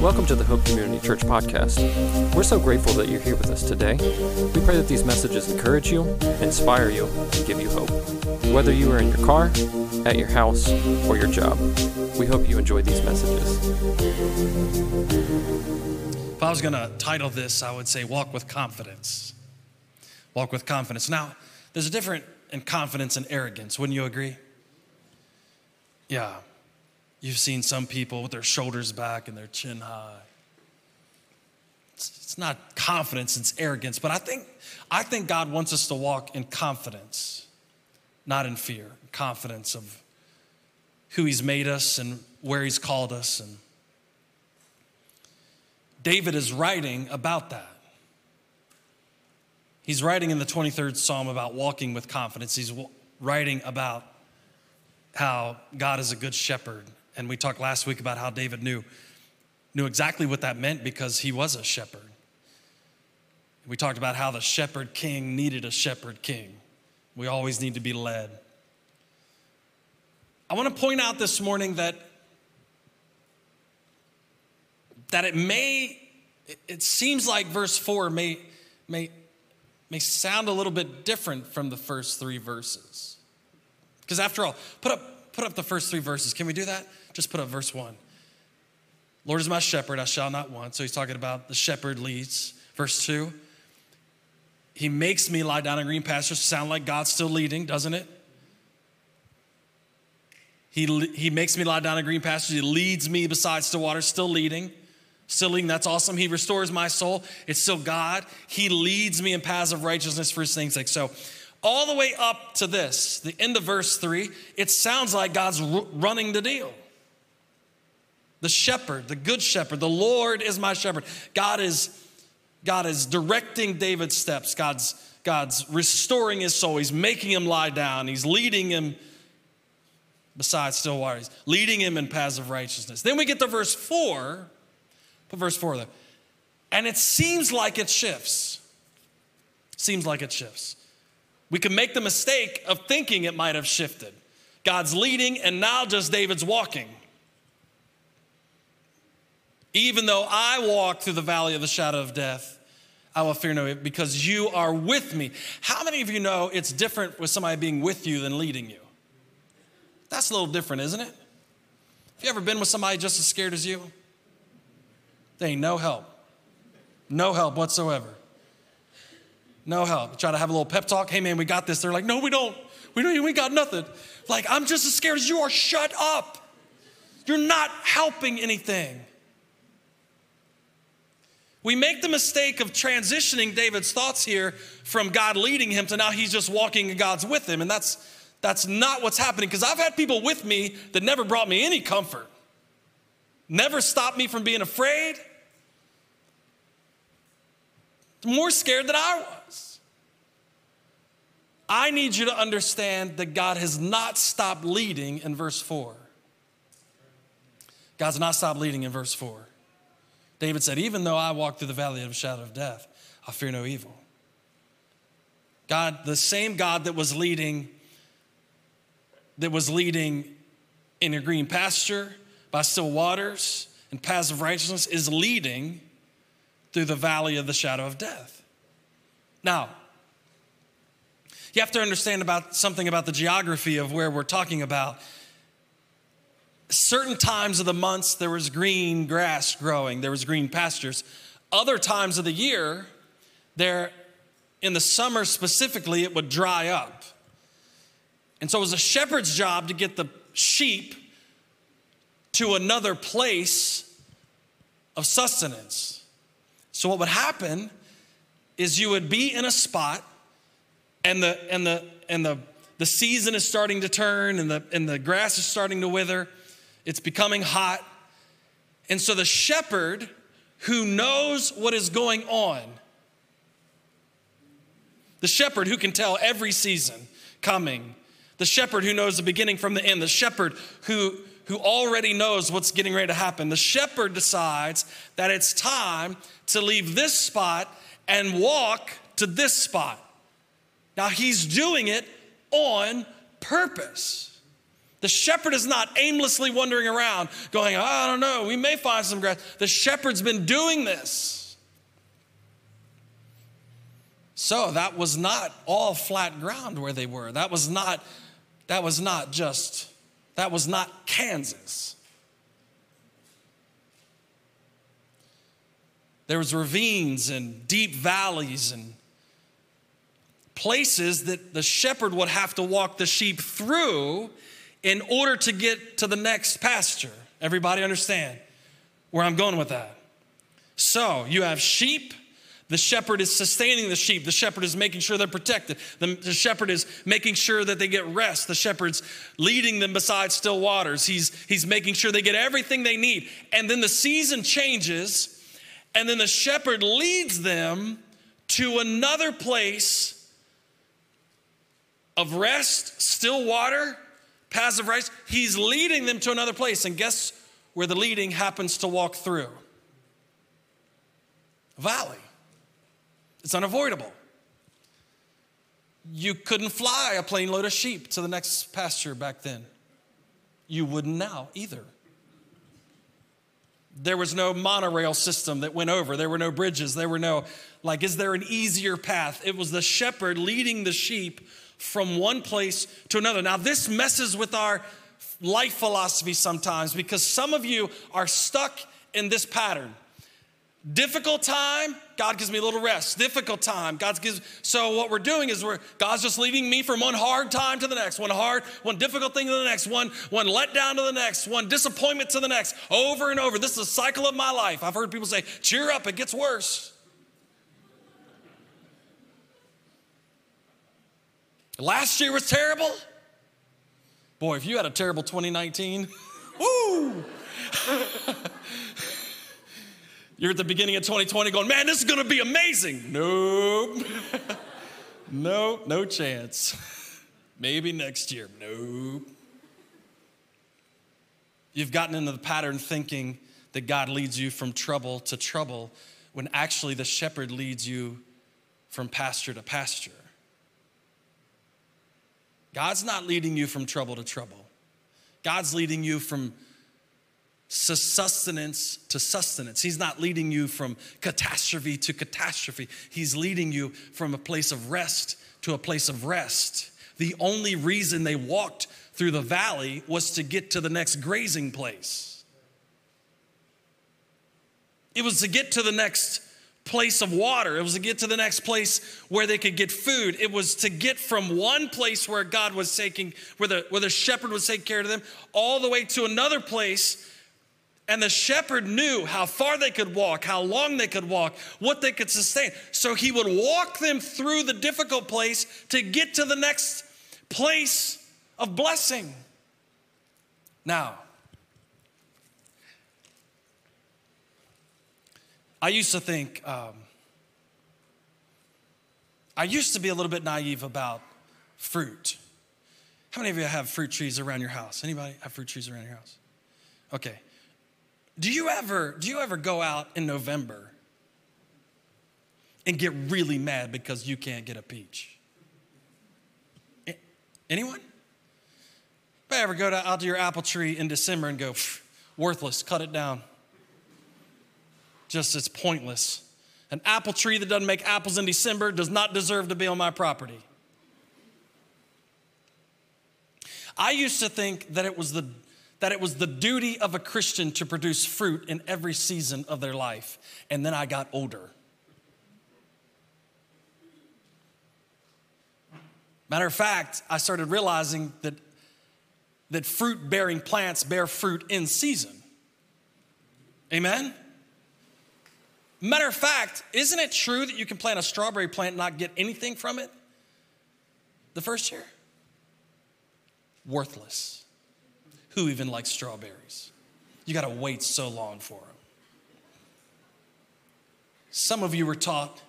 Welcome to the Hope Community Church podcast. We're so grateful that you're here with us today. We pray that these messages encourage you, inspire you, and give you hope. Whether you are in your car, at your house, or your job, we hope you enjoy these messages. If I was going to title this, I would say Walk with Confidence. Walk with Confidence. Now, there's a difference in confidence and arrogance, wouldn't you agree? Yeah. You've seen some people with their shoulders back and their chin high. It's, it's not confidence, it's arrogance. But I think, I think God wants us to walk in confidence, not in fear. Confidence of who He's made us and where He's called us. And David is writing about that. He's writing in the 23rd Psalm about walking with confidence. He's writing about how God is a good shepherd and we talked last week about how David knew, knew exactly what that meant because he was a shepherd. We talked about how the shepherd king needed a shepherd king. We always need to be led. I want to point out this morning that that it may it seems like verse 4 may may may sound a little bit different from the first 3 verses. Because after all, put up put up the first 3 verses. Can we do that? Just put up verse one. Lord is my shepherd, I shall not want. So he's talking about the shepherd leads. Verse two, he makes me lie down in green pastures. Sound like God's still leading, doesn't it? He, he makes me lie down in green pastures. He leads me beside still waters, still leading. Still leading, that's awesome. He restores my soul. It's still God. He leads me in paths of righteousness for his name's sake. So, all the way up to this, the end of verse three, it sounds like God's running the deal the shepherd, the good shepherd. The Lord is my shepherd. God is, God is directing David's steps. God's, God's restoring his soul. He's making him lie down. He's leading him beside still waters, leading him in paths of righteousness. Then we get to verse four. Put verse four there. And it seems like it shifts. Seems like it shifts. We can make the mistake of thinking it might have shifted. God's leading, and now just David's walking. Even though I walk through the valley of the shadow of death, I will fear no evil because you are with me. How many of you know it's different with somebody being with you than leading you? That's a little different, isn't it? Have you ever been with somebody just as scared as you? They ain't no help. No help whatsoever. No help. Try to have a little pep talk. Hey man, we got this. They're like, no, we don't. We don't. We got nothing. Like I'm just as scared as you are. Shut up. You're not helping anything. We make the mistake of transitioning David's thoughts here from God leading him to now he's just walking and God's with him. And that's, that's not what's happening because I've had people with me that never brought me any comfort, never stopped me from being afraid, more scared than I was. I need you to understand that God has not stopped leading in verse 4. God's not stopped leading in verse 4. David said, Even though I walk through the valley of the shadow of death, I fear no evil. God, the same God that was leading, that was leading in a green pasture by still waters and paths of righteousness, is leading through the valley of the shadow of death. Now, you have to understand about something about the geography of where we're talking about certain times of the months there was green grass growing, there was green pastures. Other times of the year, there in the summer specifically, it would dry up. And so it was a shepherd's job to get the sheep to another place of sustenance. So what would happen is you would be in a spot and the and the and the the season is starting to turn and the and the grass is starting to wither it's becoming hot. And so the shepherd who knows what is going on, the shepherd who can tell every season coming, the shepherd who knows the beginning from the end, the shepherd who, who already knows what's getting ready to happen, the shepherd decides that it's time to leave this spot and walk to this spot. Now he's doing it on purpose. The shepherd is not aimlessly wandering around going, oh, I don't know, we may find some grass. The shepherd's been doing this. So that was not all flat ground where they were. That was not, that was not just, that was not Kansas. There was ravines and deep valleys and places that the shepherd would have to walk the sheep through in order to get to the next pasture. Everybody understand where I'm going with that? So you have sheep. The shepherd is sustaining the sheep. The shepherd is making sure they're protected. The, the, shepherd is making sure that they get rest. The shepherd's leading them beside still waters. He's, he's making sure they get everything they need. And then the season changes, and then the shepherd leads them to another place of rest, still water, passive rights. He's leading them to another place. And guess where the leading happens to walk through? A valley. It's unavoidable. You couldn't fly a plane load of sheep to the next pasture back then. You wouldn't now either. There was no monorail system that went over. There were no bridges. There were no, like, is there an easier path? It was the shepherd leading the sheep from one place to another. Now, this messes with our life philosophy sometimes because some of you are stuck in this pattern. Difficult time, God gives me a little rest. Difficult time, God gives. So what we're doing is we're God's just leading me from one hard time to the next, one hard, one difficult thing to the next, one one letdown to the next, one disappointment to the next, over and over. This is a cycle of my life. I've heard people say, "Cheer up, it gets worse." Last year was terrible. Boy, if you had a terrible 2019, woo! You're at the beginning of 2020 going, man, this is gonna be amazing. Nope. nope, no chance. Maybe next year. Nope. You've gotten into the pattern thinking that God leads you from trouble to trouble when actually the shepherd leads you from pasture to pasture. God's not leading you from trouble to trouble. God's leading you from sustenance to sustenance. He's not leading you from catastrophe to catastrophe. He's leading you from a place of rest to a place of rest. The only reason they walked through the valley was to get to the next grazing place. It was to get to the next place of water. It was to get to the next place where they could get food. It was to get from one place where God was taking, where the, where the shepherd was taking care of them, all the way to another place. And the shepherd knew how far they could walk, how long they could walk, what they could sustain. So he would walk them through the difficult place to get to the next place of blessing. Now, I used to think, um, I used to be a little bit naive about fruit. How many of you have fruit trees around your house? Anybody have fruit trees around your house? Okay. Do you ever do you ever go out in November and get really mad because you can't get a peach? Anyone? If I ever go to, out to your apple tree in December and go, worthless, cut it down just it's pointless. An apple tree that doesn't make apples in December does not deserve to be on my property. I used to think that it was the that it was the duty of a Christian to produce fruit in every season of their life. And then I got older. Matter of fact, I started realizing that, that fruit bearing plants bear fruit in season. Amen? Matter of fact, isn't it true that you can plant a strawberry plant and not get anything from it the first year? Worthless. Who even likes strawberries? You got to wait so long for them. Some of you were taught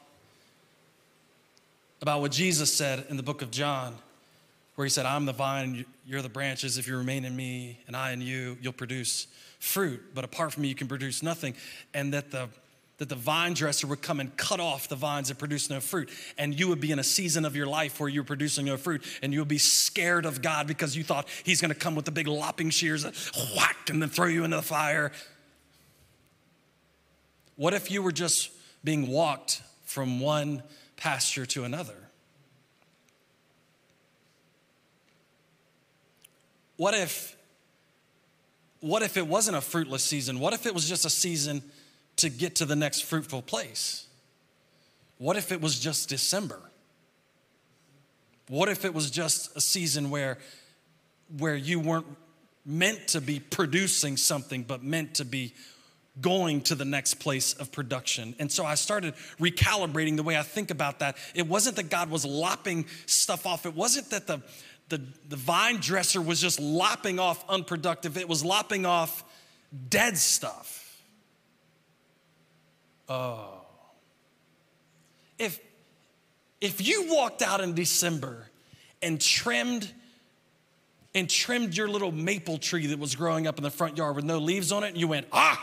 about what Jesus said in the book of John, where he said, I'm the vine, you're the branches. If you remain in me and I in you, you'll produce fruit. But apart from me, you can produce nothing. And that the that the vine dresser would come and cut off the vines that produce no fruit. And you would be in a season of your life where you're producing no fruit, and you would be scared of God because you thought He's gonna come with the big lopping shears and whack and then throw you into the fire. What if you were just being walked from one pasture to another? What if what if it wasn't a fruitless season? What if it was just a season to get to the next fruitful place? What if it was just December? What if it was just a season where, where you weren't meant to be producing something, but meant to be going to the next place of production. And so I started recalibrating the way I think about that. It wasn't that God was lopping stuff off, it wasn't that the, the, the vine dresser was just lopping off unproductive, it was lopping off dead stuff. Oh. If, if you walked out in December and trimmed and trimmed your little maple tree that was growing up in the front yard with no leaves on it, and you went, ah,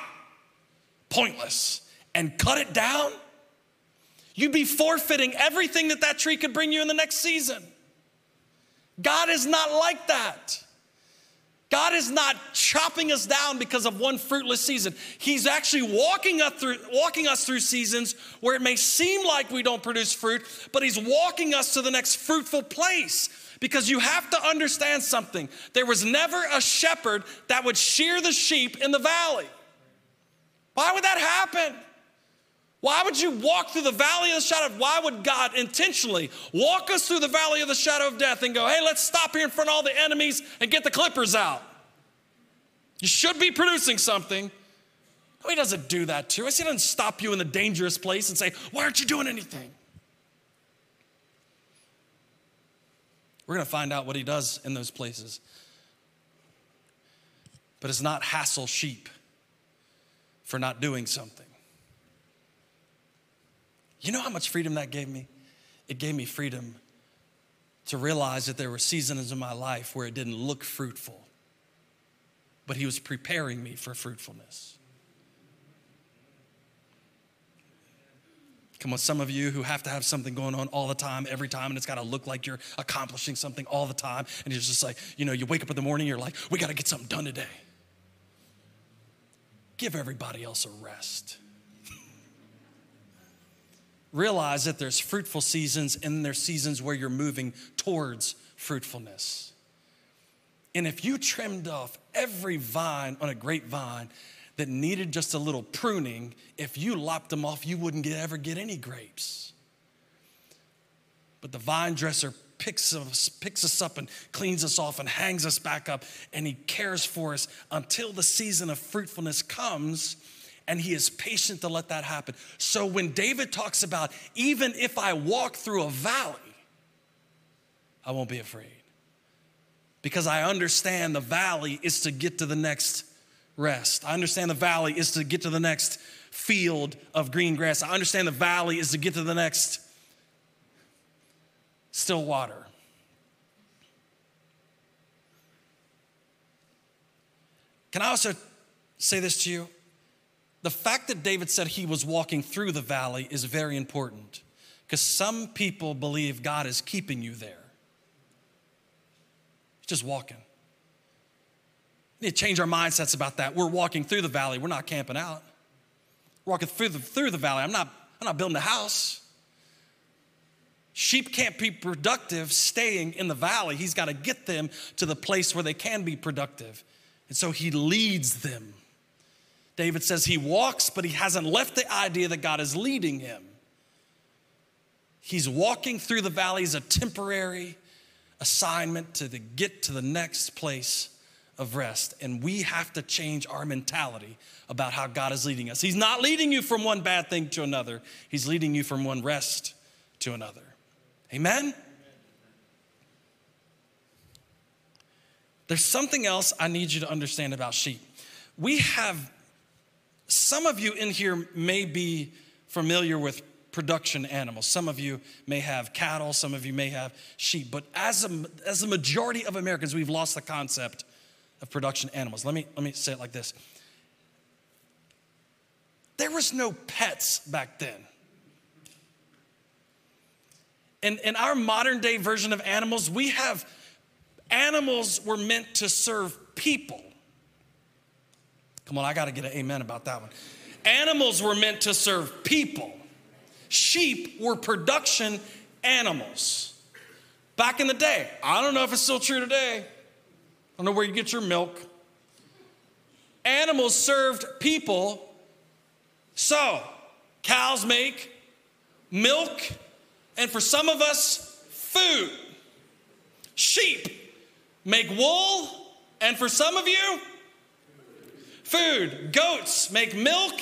pointless, and cut it down, you'd be forfeiting everything that that tree could bring you in the next season. God is not like that. God is not chopping us down because of one fruitless season. He's actually walking us through walking us through seasons where it may seem like we don't produce fruit, but he's walking us to the next fruitful place. Because you have to understand something. There was never a shepherd that would shear the sheep in the valley. Why would that happen? Why would you walk through the valley of the shadow of, why would God intentionally walk us through the valley of the shadow of death and go, hey, let's stop here in front of all the enemies and get the clippers out? You should be producing something. No, he doesn't do that to us. He doesn't stop you in the dangerous place and say, why aren't you doing anything? We're going to find out what he does in those places. But it's not hassle sheep for not doing something. You know how much freedom that gave me? It gave me freedom to realize that there were seasons in my life where it didn't look fruitful, but He was preparing me for fruitfulness. Come on, some of you who have to have something going on all the time, every time, and it's got to look like you're accomplishing something all the time. And you're just like, you know, you wake up in the morning, you're like, we got to get something done today. Give everybody else a rest realize that there's fruitful seasons and there's seasons where you're moving towards fruitfulness. And if you trimmed off every vine on a grapevine that needed just a little pruning, if you lopped them off, you wouldn't get, ever get any grapes. But the vine dresser picks us, picks us up and cleans us off and hangs us back up, and he cares for us until the season of fruitfulness comes and he is patient to let that happen. So when David talks about, even if I walk through a valley, I won't be afraid. Because I understand the valley is to get to the next rest. I understand the valley is to get to the next field of green grass. I understand the valley is to get to the next still water. Can I also say this to you? The fact that David said he was walking through the valley is very important because some people believe God is keeping you there. He's just walking. We need to change our mindsets about that. We're walking through the valley, we're not camping out. We're walking through the, through the valley. I'm not, I'm not building a house. Sheep can't be productive staying in the valley. He's got to get them to the place where they can be productive. And so he leads them. David says he walks, but he hasn't left the idea that God is leading him. He's walking through the valley as a temporary assignment to the, get to the next place of rest. And we have to change our mentality about how God is leading us. He's not leading you from one bad thing to another, He's leading you from one rest to another. Amen? There's something else I need you to understand about sheep. We have some of you in here may be familiar with production animals. Some of you may have cattle, some of you may have sheep, but as a, as a majority of Americans, we've lost the concept of production animals. Let me, let me say it like this. There was no pets back then. In, in our modern day version of animals, we have animals were meant to serve people. Come on, I got to get an amen about that one. Animals were meant to serve people. Sheep were production animals. Back in the day, I don't know if it's still true today. I don't know where you get your milk. Animals served people. So, cows make milk, and for some of us, food. Sheep make wool, and for some of you, food. Goats make milk.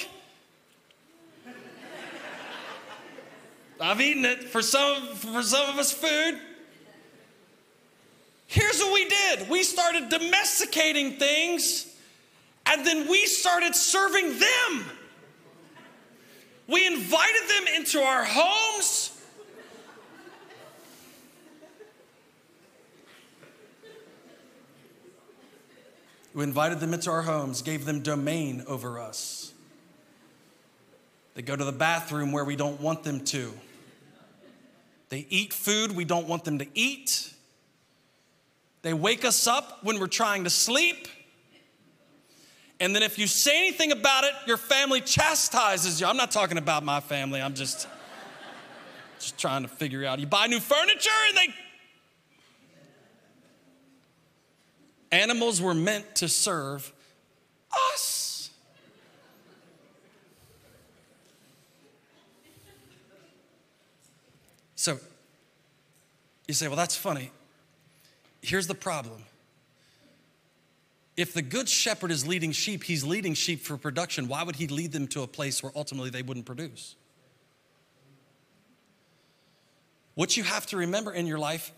I've eaten it. For some, for some of us, food. Here's what we did we started domesticating things, and then we started serving them. We invited them into our homes. We invited them into our homes, gave them domain over us. They go to the bathroom where we don't want them to. They eat food we don't want them to eat. They wake us up when we're trying to sleep. And then if you say anything about it, your family chastises you. I'm not talking about my family. I'm just just trying to figure out. You buy new furniture and they Animals were meant to serve us. So you say, well, that's funny. Here's the problem. If the good shepherd is leading sheep, he's leading sheep for production. Why would he lead them to a place where ultimately they wouldn't produce? What you have to remember in your life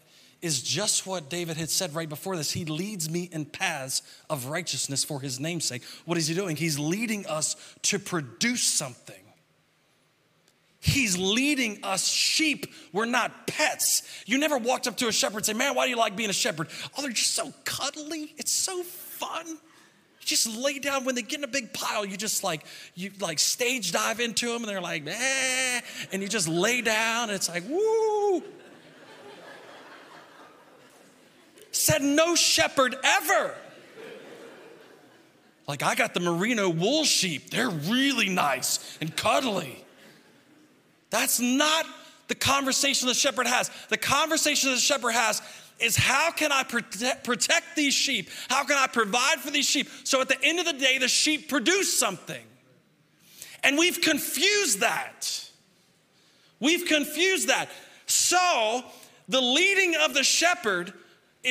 is just what David had said right before this. He leads me in paths of righteousness for his namesake. What is he doing? He's leading us to produce something. He's leading us sheep. We're not pets. You never walked up to a shepherd and say, Man, why do you like being a shepherd? Oh, they're just so cuddly. It's so fun. You just lay down when they get in a big pile, you just like you like stage dive into them and they're like, eh, and you just lay down and it's like, woo. Said no shepherd ever. Like, I got the merino wool sheep. They're really nice and cuddly. That's not the conversation the shepherd has. The conversation the shepherd has is how can I protect, protect these sheep? How can I provide for these sheep? So at the end of the day, the sheep produce something. And we've confused that. We've confused that. So the leading of the shepherd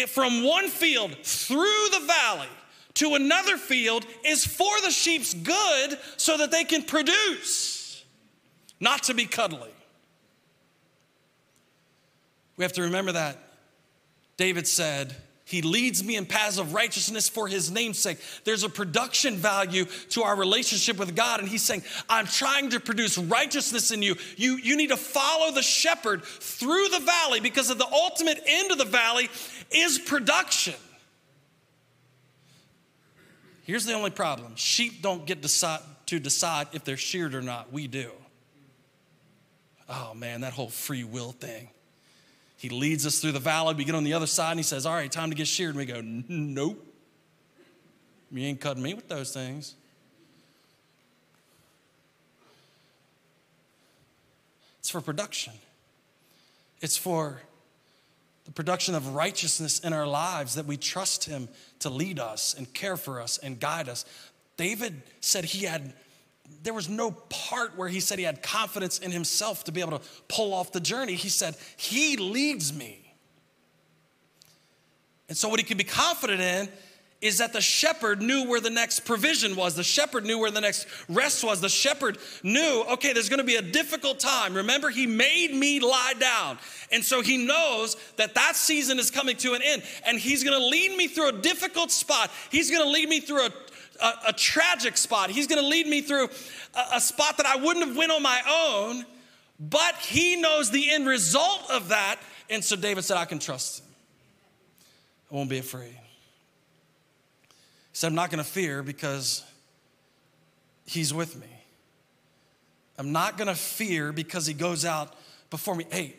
from one field through the valley to another field is for the sheep's good so that they can produce, not to be cuddly. We have to remember that. David said, he leads me in paths of righteousness for his namesake. There's a production value to our relationship with God. And he's saying, I'm trying to produce righteousness in you. You, you need to follow the shepherd through the valley because at the ultimate end of the valley is production. Here's the only problem sheep don't get decide, to decide if they're sheared or not. We do. Oh man, that whole free will thing. He leads us through the valley. We get on the other side and he says, All right, time to get sheared. And we go, Nope. You ain't cutting me with those things. It's for production, it's for the production of righteousness in our lives that we trust Him to lead us and care for us and guide us. David said he had there was no part where he said he had confidence in himself to be able to pull off the journey. He said, He leads me. And so, what he could be confident in is that the shepherd knew where the next provision was. The shepherd knew where the next rest was. The shepherd knew, okay, there's gonna be a difficult time. Remember, he made me lie down. And so he knows that that season is coming to an end. And he's gonna lead me through a difficult spot. He's gonna lead me through a a, a tragic spot. He's to lead me through a, a spot that I wouldn't have went on my own, but he knows the end result of that. And so David said, I can trust him. I won't be afraid. Said, I'm not going to fear because he's with me. I'm not gonna fear because he goes out before me. Hey,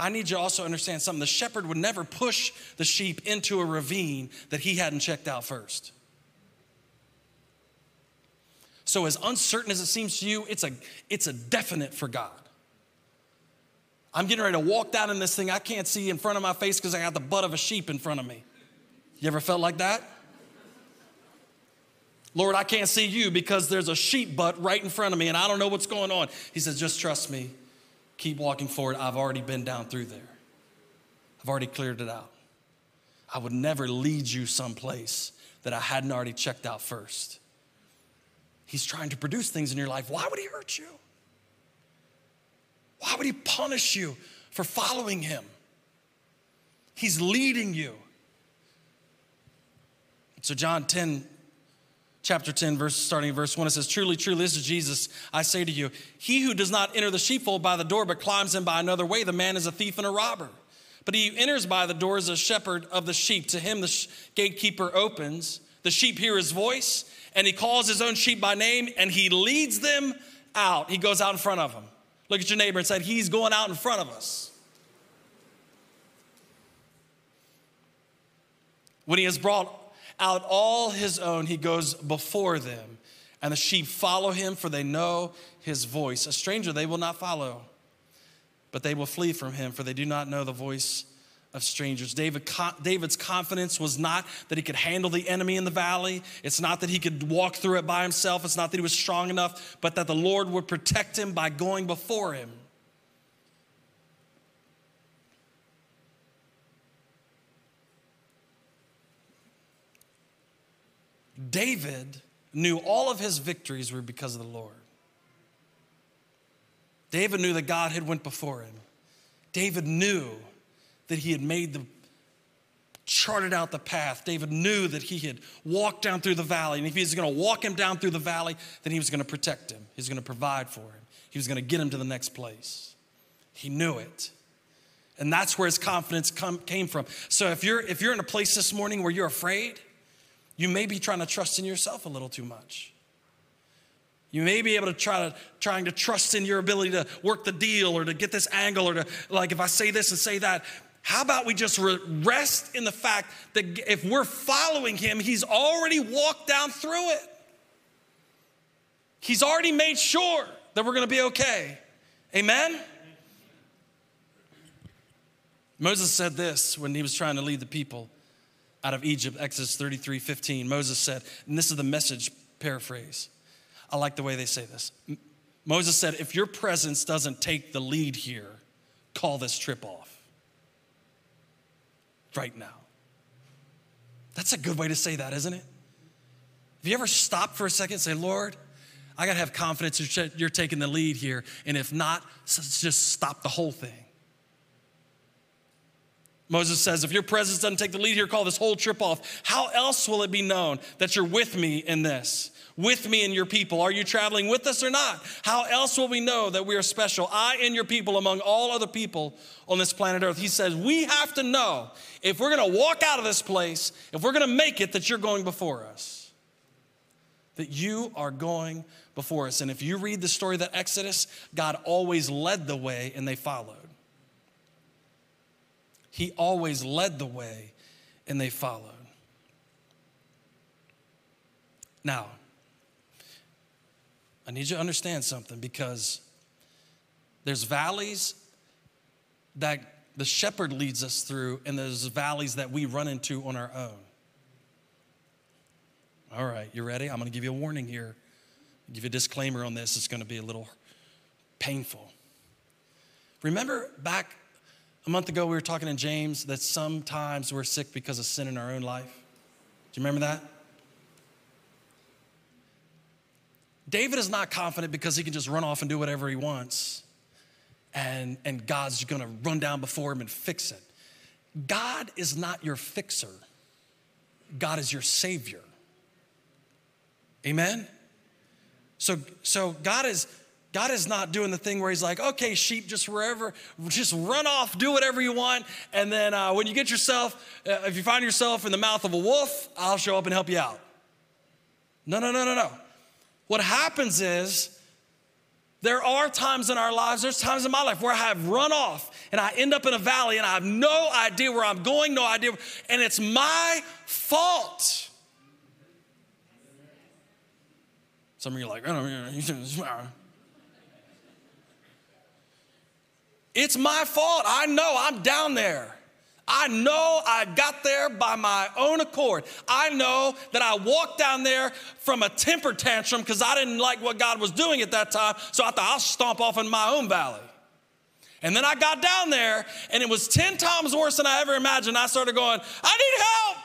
I need you to also understand something. The shepherd would never push the sheep into a ravine that he hadn't checked out first. So, as uncertain as it seems to you, it's a, it's a definite for God. I'm getting ready to walk down in this thing I can't see in front of my face because I got the butt of a sheep in front of me. You ever felt like that? Lord, I can't see you because there's a sheep butt right in front of me and I don't know what's going on. He says, just trust me. Keep walking forward. I've already been down through there, I've already cleared it out. I would never lead you someplace that I hadn't already checked out first. He's trying to produce things in your life. Why would he hurt you? Why would he punish you for following him? He's leading you. So, John 10, chapter 10, verse starting verse 1, it says, Truly, truly, this is Jesus. I say to you, he who does not enter the sheepfold by the door, but climbs in by another way, the man is a thief and a robber. But he who enters by the door is a shepherd of the sheep. To him the gatekeeper opens. The sheep hear his voice, and he calls his own sheep by name, and he leads them out. He goes out in front of them. Look at your neighbor and said, He's going out in front of us. When he has brought out all his own, he goes before them, and the sheep follow him, for they know his voice. A stranger they will not follow, but they will flee from him, for they do not know the voice of strangers. David, David's confidence was not that he could handle the enemy in the valley. It's not that he could walk through it by himself. It's not that he was strong enough, but that the Lord would protect him by going before him. David knew all of his victories were because of the Lord. David knew that God had went before him. David knew that he had made the charted out the path. David knew that he had walked down through the valley. And if he was going to walk him down through the valley, then he was going to protect him. He was going to provide for him. He was going to get him to the next place. He knew it. And that's where his confidence come, came from. So if you're if you're in a place this morning where you're afraid, you may be trying to trust in yourself a little too much. You may be able to try to trying to trust in your ability to work the deal or to get this angle or to like if I say this and say that, how about we just rest in the fact that if we're following him, he's already walked down through it. He's already made sure that we're going to be okay. Amen? Moses said this when he was trying to lead the people out of Egypt, Exodus 33 15. Moses said, and this is the message paraphrase. I like the way they say this. Moses said, If your presence doesn't take the lead here, call this trip off right now. That's a good way to say that, isn't it? Have you ever stopped for a second and say, Lord, I got to have confidence you're taking the lead here. And if not, just stop the whole thing. Moses says, if your presence doesn't take the lead here, call this whole trip off. How else will it be known that you're with me in this? with me and your people? Are you traveling with us or not? How else will we know that we are special? I and your people among all other people on this planet Earth. He says, We have to know if we're going to walk out of this place, if we're going to make it, that you're going before us. That you are going before us. And if you read the story of that Exodus, God always led the way and they followed. He always led the way and they followed. Now, I need you to understand something because there's valleys that the shepherd leads us through, and there's valleys that we run into on our own. All right, you ready? I'm going to give you a warning here. I'll give you a disclaimer on this. It's going to be a little painful. Remember back a month ago, we were talking to James that sometimes we're sick because of sin in our own life? Do you remember that? David is not confident because he can just run off and do whatever he wants, and, and God's gonna run down before him and fix it. God is not your fixer, God is your savior. Amen? So, so God is God is not doing the thing where he's like, okay, sheep, just wherever, just run off, do whatever you want. And then uh, when you get yourself, uh, if you find yourself in the mouth of a wolf, I'll show up and help you out. No, no, no, no, no. What happens is There are times in our lives, there's times in my life where I have run off and I end up in a valley and I have no idea where I'm going, no idea, and it's my fault. Some of you are like, I don't It's my fault. I know I'm down there. I know I got there by my own accord. I know that I walked down there from a temper tantrum because I didn't like what God was doing at that time. So I thought I'll stomp off in my own valley. And then I got down there and it was 10 times worse than I ever imagined. I started going, I need help.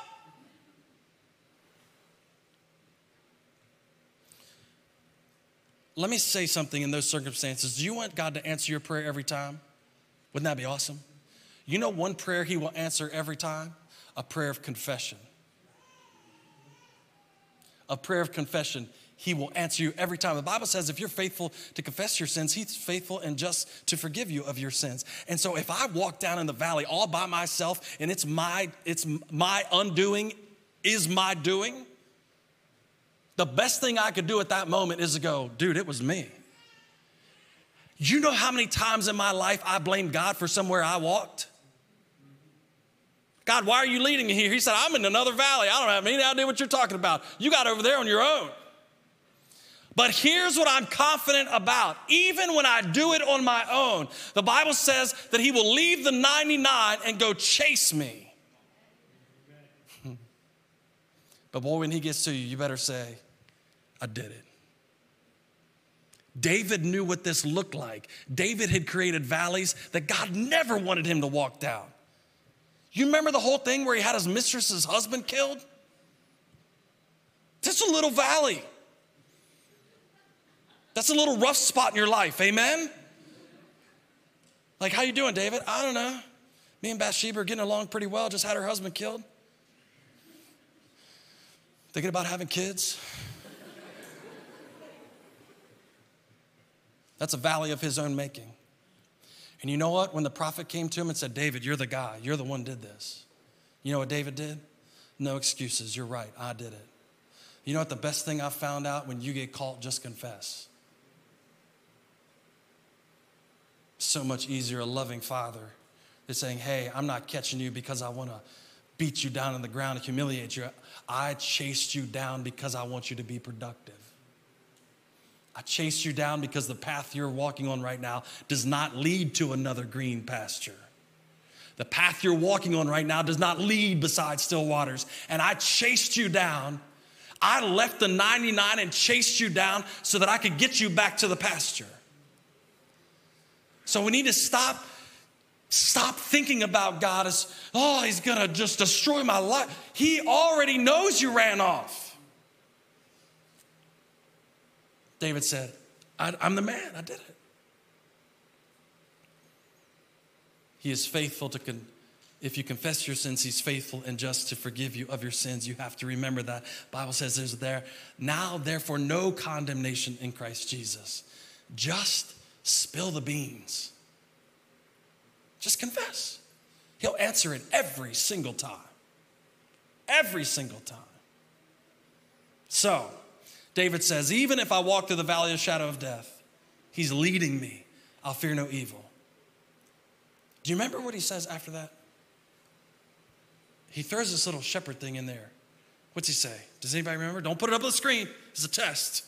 Let me say something in those circumstances. Do you want God to answer your prayer every time? Wouldn't that be awesome? You know one prayer He will answer every time? A prayer of confession. A prayer of confession. He will answer you every time. The Bible says if you're faithful to confess your sins, He's faithful and just to forgive you of your sins. And so if I walk down in the valley all by myself and it's my it's my undoing is my doing, the best thing I could do at that moment is to go, dude, it was me. You know how many times in my life I blamed God for somewhere I walked? God, why are you leading me here? He said, I'm in another valley. I don't have any idea what you're talking about. You got over there on your own. But here's what I'm confident about. Even when I do it on my own, the Bible says that He will leave the 99 and go chase me. but boy, when He gets to you, you better say, I did it. David knew what this looked like. David had created valleys that God never wanted him to walk down. You remember the whole thing where he had his mistress's husband killed? That's a little valley. That's a little rough spot in your life, amen? Like, how you doing, David? I don't know. Me and Bathsheba are getting along pretty well, just had her husband killed. Thinking about having kids. That's a valley of his own making. And you know what? When the prophet came to him and said, David, you're the guy, you're the one did this. You know what David did? No excuses. You're right. I did it. You know what? The best thing I found out when you get caught, just confess. So much easier, a loving father is saying, Hey, I'm not catching you because I want to beat you down on the ground and humiliate you. I chased you down because I want you to be productive. I chase you down because the path you're walking on right now does not lead to another green pasture. The path you're walking on right now does not lead beside still waters. And I chased you down. I left the 99 and chased you down so that I could get you back to the pasture. So we need to stop stop thinking about God as, oh, he's going to just destroy my life. He already knows you ran off. David said, I'm the man, I did it. He is faithful to, con- if you confess your sins, he's faithful and just to forgive you of your sins. You have to remember that. Bible says there's there, now therefore no condemnation in Christ Jesus. Just spill the beans. Just confess. He'll answer it every single time. Every single time. So, David says, Even if I walk through the valley of shadow of death, he's leading me. I'll fear no evil. Do you remember what he says after that? He throws this little shepherd thing in there. What's he say? Does anybody remember? Don't put it up on the screen. It's a test.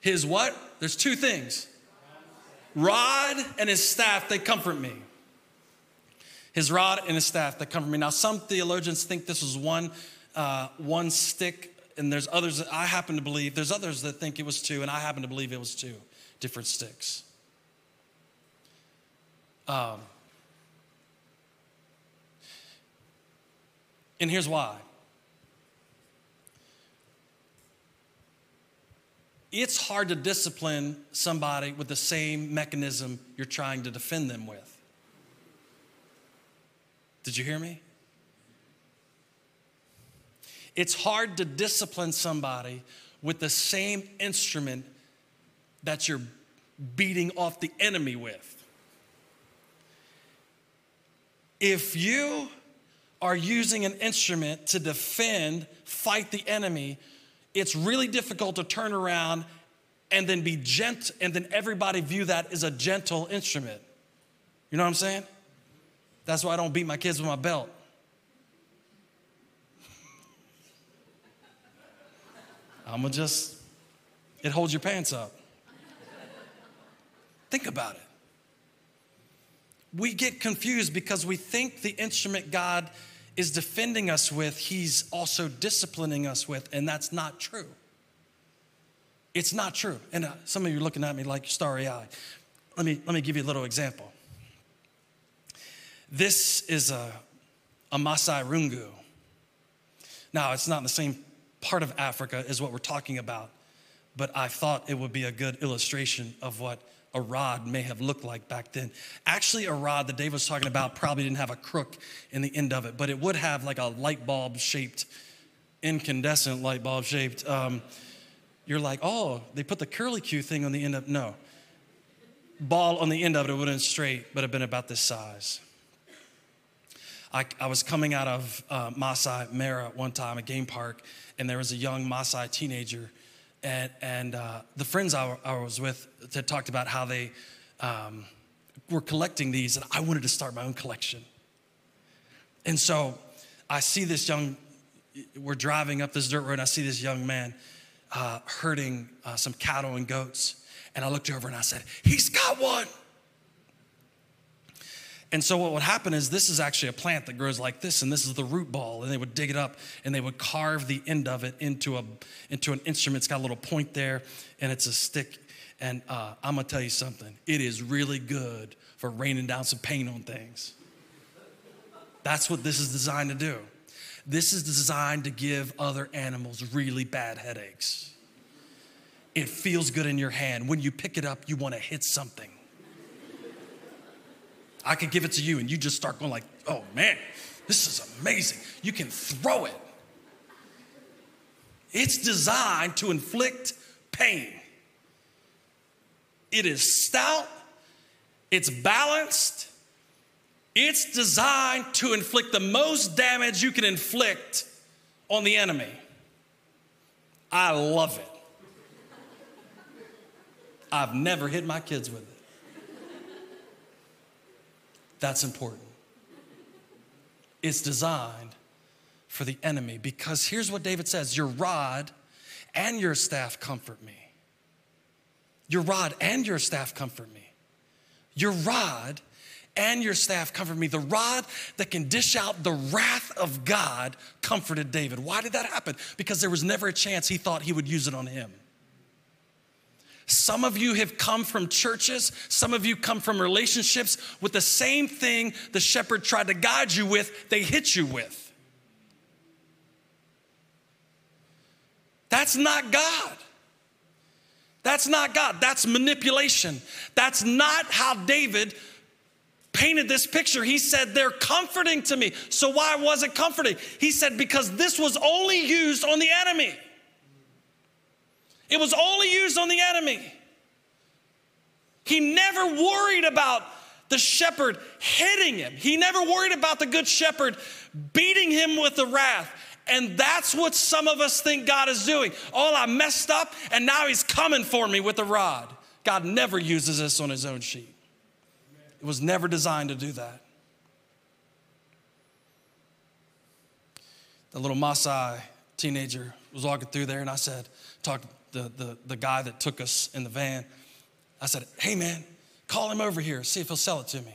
His what? There's two things rod and his staff, they comfort me. His rod and his staff, they comfort me. Now, some theologians think this was one, uh, one stick and there's others that I happen to believe, there's others that think it was two, and I happen to believe it was two different sticks. Um, and here's why. It's hard to discipline somebody with the same mechanism you're trying to defend them with. Did you hear me? It's hard to discipline somebody with the same instrument that you're beating off the enemy with. If you are using an instrument to defend, fight the enemy, it's really difficult to turn around and then be gentle, and then everybody view that as a gentle instrument. You know what I'm saying? That's why I don't beat my kids with my belt. I'm gonna just, it holds your pants up. Think about it. We get confused because we think the instrument God is defending us with, He's also disciplining us with, and that's not true. It's not true. And uh, some of you are looking at me like starry eyed. Let me, let me give you a little example. This is a, a Masai Rungu. Now, it's not in the same part of Africa is what we're talking about, but I thought it would be a good illustration of what a rod may have looked like back then. Actually, a rod that Dave was talking about probably didn't have a crook in the end of it, but it would have like a light bulb shaped, incandescent light bulb shaped. Um, you're like, oh, they put the curly Q thing on the end of no. Ball on the end of it, it would have been straight, but have been about this size. I, I was coming out of uh, Masai Mara one time, a game park, and there was a young Maasai teenager. And, and uh, the friends I, I, was with had talked about how they um, were collecting these, and I wanted to start my own collection. And so I see this young, we're driving up this dirt road, and I see this young man uh, herding uh, some cattle and goats. And I looked over and I said, He's got one. And so what would happen is this is actually a plant that grows like this, and this is the root ball, and they would dig it up and they would carve the end of it into a into an instrument. It's got a little point there, and it's a stick. And uh, I'm gonna tell you something. It is really good for raining down some paint on things. That's what this is designed to do. This is designed to give other animals really bad headaches. It feels good in your hand. When you pick it up, you want to hit something. I could give it to you and you just start going like, "Oh man, this is amazing." You can throw it. It's designed to inflict pain. It is stout, it's balanced, it's designed to inflict the most damage you can inflict on the enemy. I love it. I've never hit my kids with it. That's important. It's designed for the enemy because here's what David says Your rod and your staff comfort me. Your rod and your staff comfort me. Your rod and your staff comfort me. The rod that can dish out the wrath of God comforted David. Why did that happen? Because there was never a chance he thought he would use it on him. Some of you have come from churches, some of you come from relationships with the same thing the shepherd tried to guide you with, they hit you with. That's not God. That's not God. That's manipulation. That's not how David painted this picture. He said, They're comforting to me. So, why was it comforting? He said, Because this was only used on the enemy. It was only used on the enemy. He never worried about the shepherd hitting him, he never worried about the good shepherd beating him with the wrath. And that's what some of us think God is doing. All I messed up, and now he's coming for me with a rod. God never uses this on his own sheep. It was never designed to do that. The little Maasai teenager was walking through there, and I said, talked the, the, the guy that took us in the van. I said, hey man, call him over here, see if he'll sell it to me.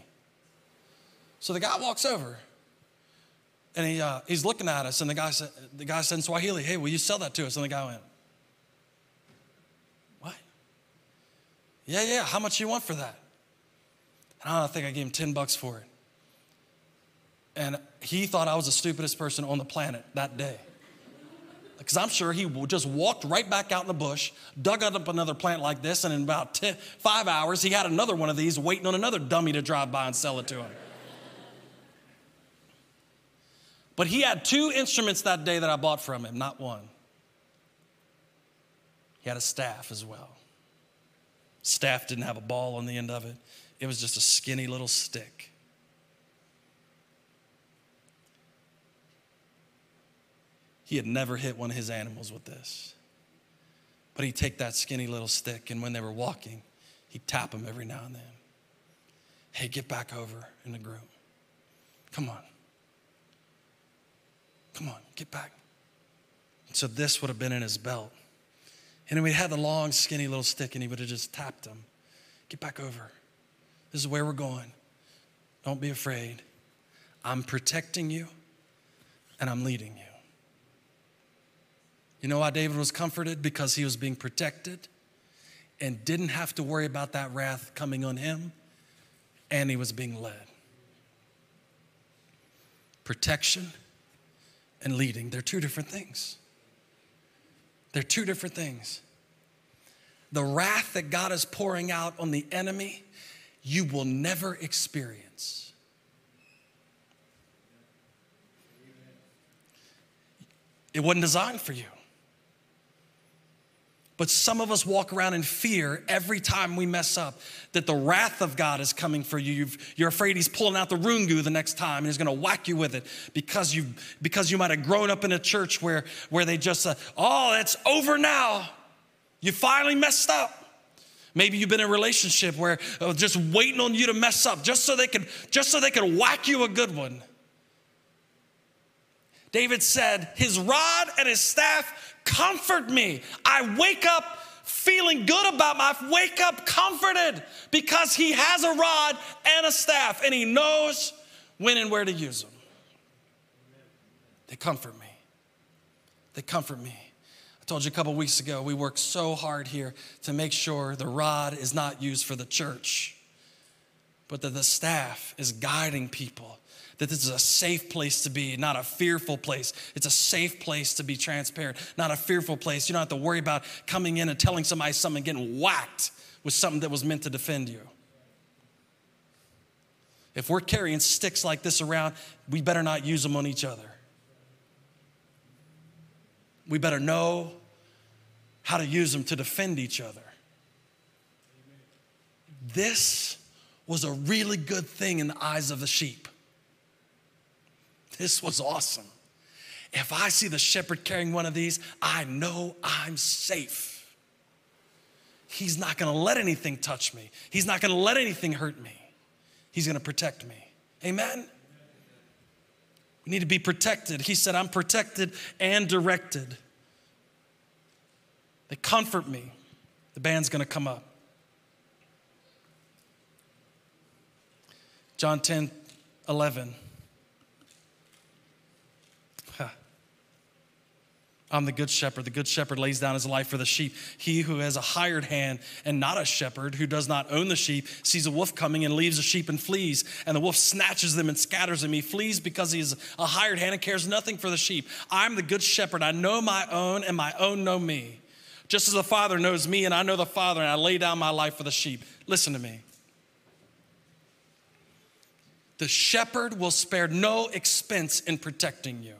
So the guy walks over and he, uh, he's looking at us, and the guy, said, the guy said in Swahili, hey, will you sell that to us? And the guy went, what? Yeah, yeah, how much you want for that? And I think I gave him 10 bucks for it. And he thought I was the stupidest person on the planet that day because I'm sure he just walked right back out in the bush, dug up another plant like this, and in about ten, five hours, he had another one of these waiting on another dummy to drive by and sell it to him. But he had two instruments that day that I bought from him, not one. He had a staff as well. Staff didn't have a ball on the end of it, it was just a skinny little stick. He had never hit one of his animals with this. But he'd take that skinny little stick, and when they were walking, he'd tap them every now and then. Hey, get back over in the group. Come on. Come on, get back. So this would have been in his belt. And then we had the long, skinny little stick, and he would have just tapped him. Get back over. This is where we're going. Don't be afraid. I'm protecting you, and I'm leading you. You know why David was comforted? Because he was being protected and didn't have to worry about that wrath coming on him, and he was being led. Protection and leading, they're two different things. They're two different things. The wrath that God is pouring out on the enemy, you will never experience. It wasn't designed for you. But some of us walk around in fear every time we mess up that the wrath of God is coming for you. you are afraid He's pulling out the rungu the next time and He's going to whack you with it because you because you might have grown up in a church where where they just uh, oh it's over now. You finally messed up. Maybe you've been in a relationship where uh, just waiting on you to mess up just so they can just so they can whack you a good one. David said, His rod and his staff comfort me. I wake up feeling good about my wake up comforted because he has a rod and a staff and he knows when and where to use them. They comfort me. They comfort me. I told you a couple weeks ago, we work so hard here to make sure the rod is not used for the church, but that the staff is guiding people that this is a safe place to be, not a fearful place. It's a safe place to be transparent, not a fearful place. You don't have to worry about coming in and telling somebody something, and getting whacked with something that was meant to defend you. If we're carrying sticks like this around, we better not use them on each other. We better know how to use them to defend each other. This was a really good thing in the eyes of the sheep. This was awesome. If I see the shepherd carrying one of these, I know I'm safe. He's not gonna let anything touch me, He's not gonna let anything hurt me. He's gonna protect me. Amen? We need to be protected. He said, I'm protected and directed. They comfort me. The band's gonna come up. John 10 11. I'm the good shepherd. The good shepherd lays down his life for the sheep. He who has a hired hand and not a shepherd, who does not own the sheep, sees a wolf coming and leaves the sheep and flees. And the wolf snatches them and scatters them. He flees because he is a hired hand and cares nothing for the sheep. I'm the good shepherd. I know my own, and my own know me. Just as the Father knows me, and I know the Father, and I lay down my life for the sheep. Listen to me. The shepherd will spare no expense in protecting you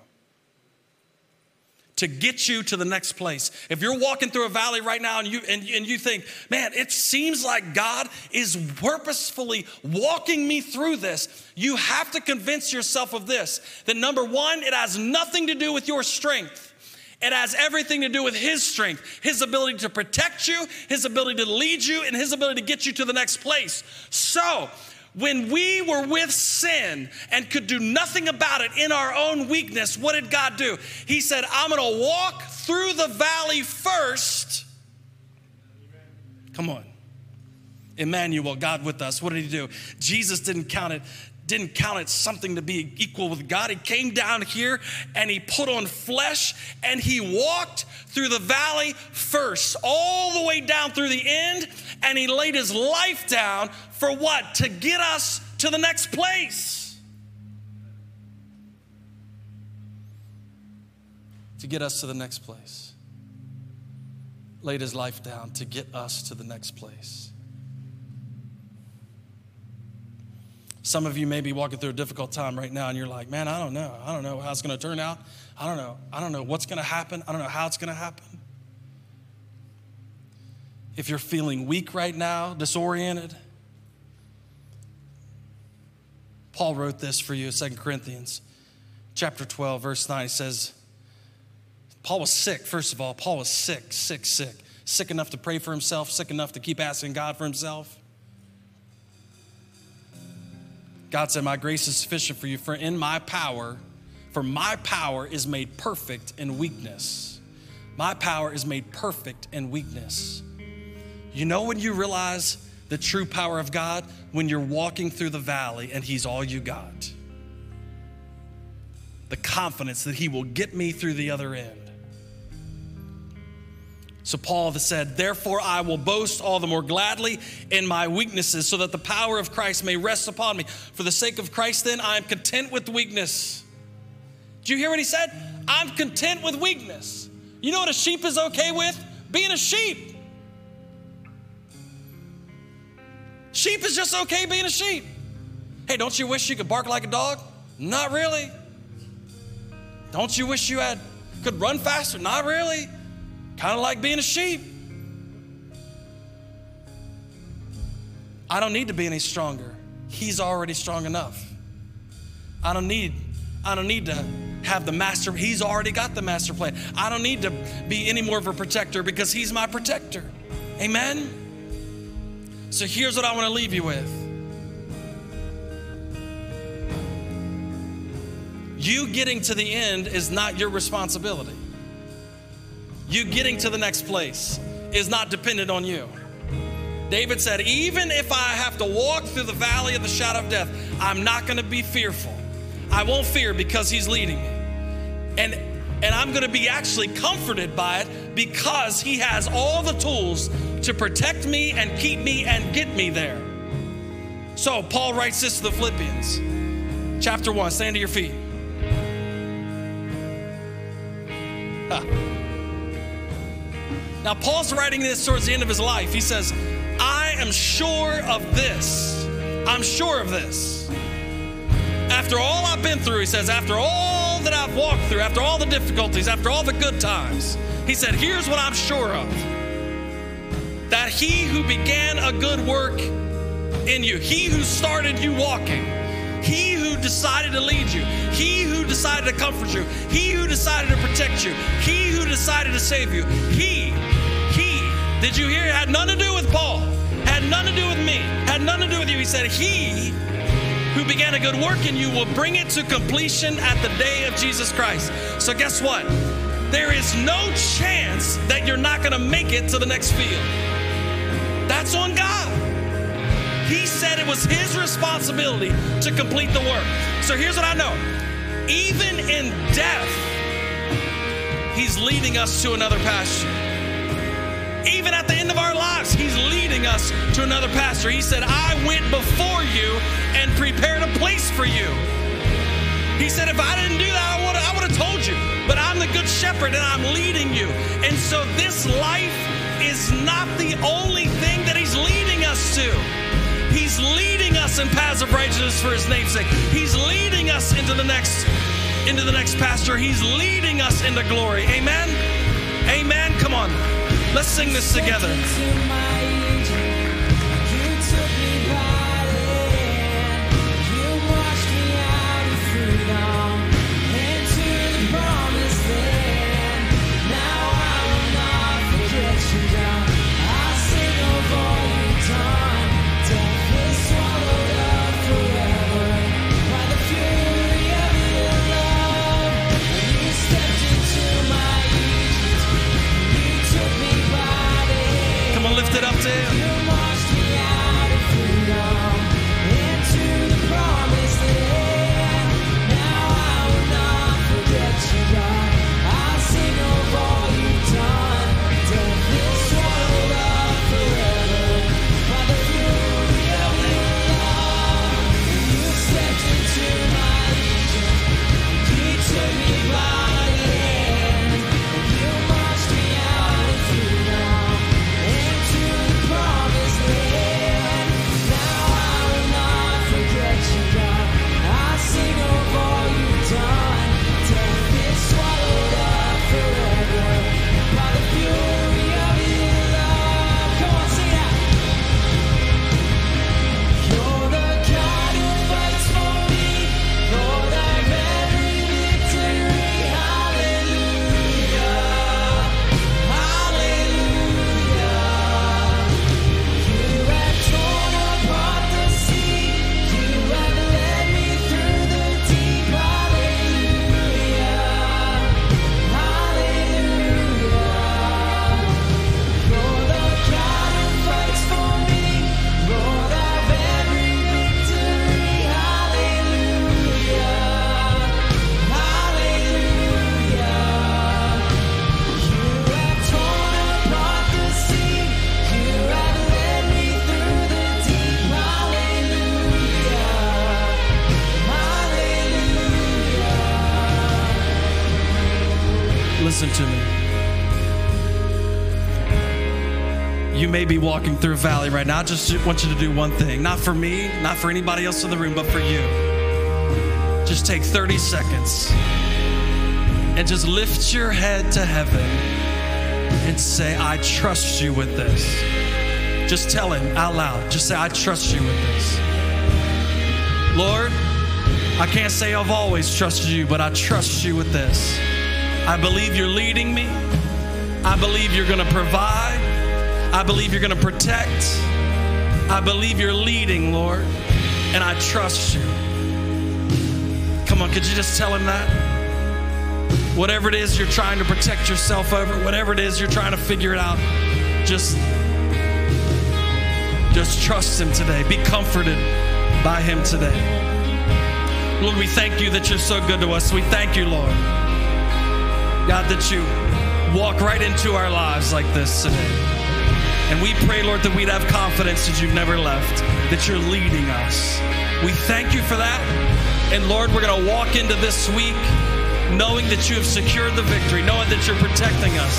to get you to the next place. If you're walking through a valley right now and you and, and you think, man, it seems like God is purposefully walking me through this, you have to convince yourself of this. That number one, it has nothing to do with your strength. It has everything to do with His strength, His ability to protect you, His ability to lead you, and His ability to get you to the next place. So, when we were with sin and could do nothing about it in our own weakness, what did God do? He said, I'm to walk through the valley first. Come on. Emmanuel, God with us. What did he do? Jesus didn't count it didn't count it something to be equal with God. He came down here and he put on flesh and he walked through the valley first, all the way down through the end, and he laid his life down for what? To get us to the next place. To get us to the next place. Laid his life down to get us to the next place. Some of you may be walking through a difficult time right now and you're like, man, I don't know. I don't know how it's going to turn out. I don't know. I don't know what's going to happen. I don't know how it's going to happen. If you're feeling weak right now, disoriented, Paul wrote this for you, 2 Corinthians chapter 12, verse 9. He says, Paul was sick, first of all. Paul was sick, sick, sick. sick enough to pray for himself, sick enough to keep asking God for himself. God said, My grace is sufficient for you, for in my power, for my power is made perfect in weakness. My power is made perfect in weakness. You know when you realize the true power of God? When you're walking through the valley and He's all you got. The confidence that He will get me through the other end. So Paul said, Therefore I will boast all the more gladly in my weaknesses, so that the power of Christ may rest upon me. For the sake of Christ, then, I am content with weakness. Do you hear what he said? I'm content with weakness. You know what a sheep is okay with? Being a sheep. Sheep is just okay being a sheep. Hey, don't you wish you could bark like a dog? Not really. Don't you wish you had could run faster? Not really. Kind of like being a sheep. I don't need to be any stronger. He's already strong enough. I don't need I don't need to have the master he's already got the master plan. I don't need to be any more of a protector because he's my protector. Amen. So here's what I want to leave you with. You getting to the end is not your responsibility you getting to the next place is not dependent on you. David said, Even if I have to walk through the valley of the shadow of death, I'm not going to be fearful. I won't fear because he's leading me. And, and I'm going to be actually comforted by it because he has all the tools to protect me and keep me and get me there. So, Paul writes this to the Philippians, chapter 1. Stand to your feet. Huh. Now, Paul's writing this towards the end of his life. He says, I am sure of this. I'm sure of this. After all I've been through, he says, after all that I've walked through, after all the difficulties, after all the good times, he said, Here's what I'm sure of that he who began a good work in you, he who started you walking, he who decided to lead you, he who decided to comfort you, he who decided to protect you, he who decided to save you, he did you hear? It had nothing to do with Paul, had nothing to do with me, had nothing to do with you. He said, He who began a good work in you will bring it to completion at the day of Jesus Christ. So, guess what? There is no chance that you're not going to make it to the next field. That's on God. He said it was his responsibility to complete the work. So, here's what I know even in death, he's leading us to another pasture. Even at the end of our lives, He's leading us to another pastor. He said, I went before you and prepared a place for you. He said, if I didn't do that, I would I would have told you. But I'm the good shepherd and I'm leading you. And so this life is not the only thing that He's leading us to. He's leading us in paths of righteousness for his namesake. He's leading us into the next into the next pasture. He's leading us into glory. Amen. Amen. Come on. Let's sing this together. May be walking through a valley right now. I just want you to do one thing. Not for me, not for anybody else in the room, but for you. Just take 30 seconds and just lift your head to heaven and say, I trust you with this. Just tell him out loud. Just say, I trust you with this. Lord, I can't say I've always trusted you, but I trust you with this. I believe you're leading me. I believe you're going to provide. I believe you're going to protect. I believe you're leading, Lord, and I trust you. Come on, could you just tell him that? Whatever it is you're trying to protect yourself over, whatever it is you're trying to figure it out, just just trust him today. Be comforted by him today. Lord, we thank you that you're so good to us. We thank you, Lord. God, that you walk right into our lives like this today. And we pray, Lord, that we'd have confidence that you've never left, that you're leading us. We thank you for that. And Lord, we're going to walk into this week knowing that you have secured the victory, knowing that you're protecting us.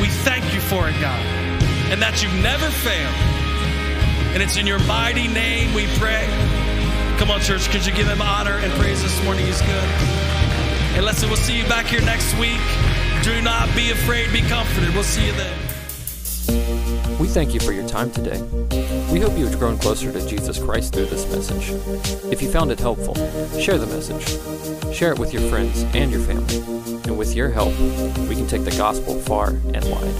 We thank you for it, God, and that you've never failed. And it's in your mighty name we pray. Come on, church, could you give him honor and praise this morning? He's good. And listen, we'll see you back here next week. Do not be afraid, be comforted. We'll see you then. We thank you for your time today. We hope you have grown closer to Jesus Christ through this message. If you found it helpful, share the message. Share it with your friends and your family. And with your help, we can take the gospel far and wide.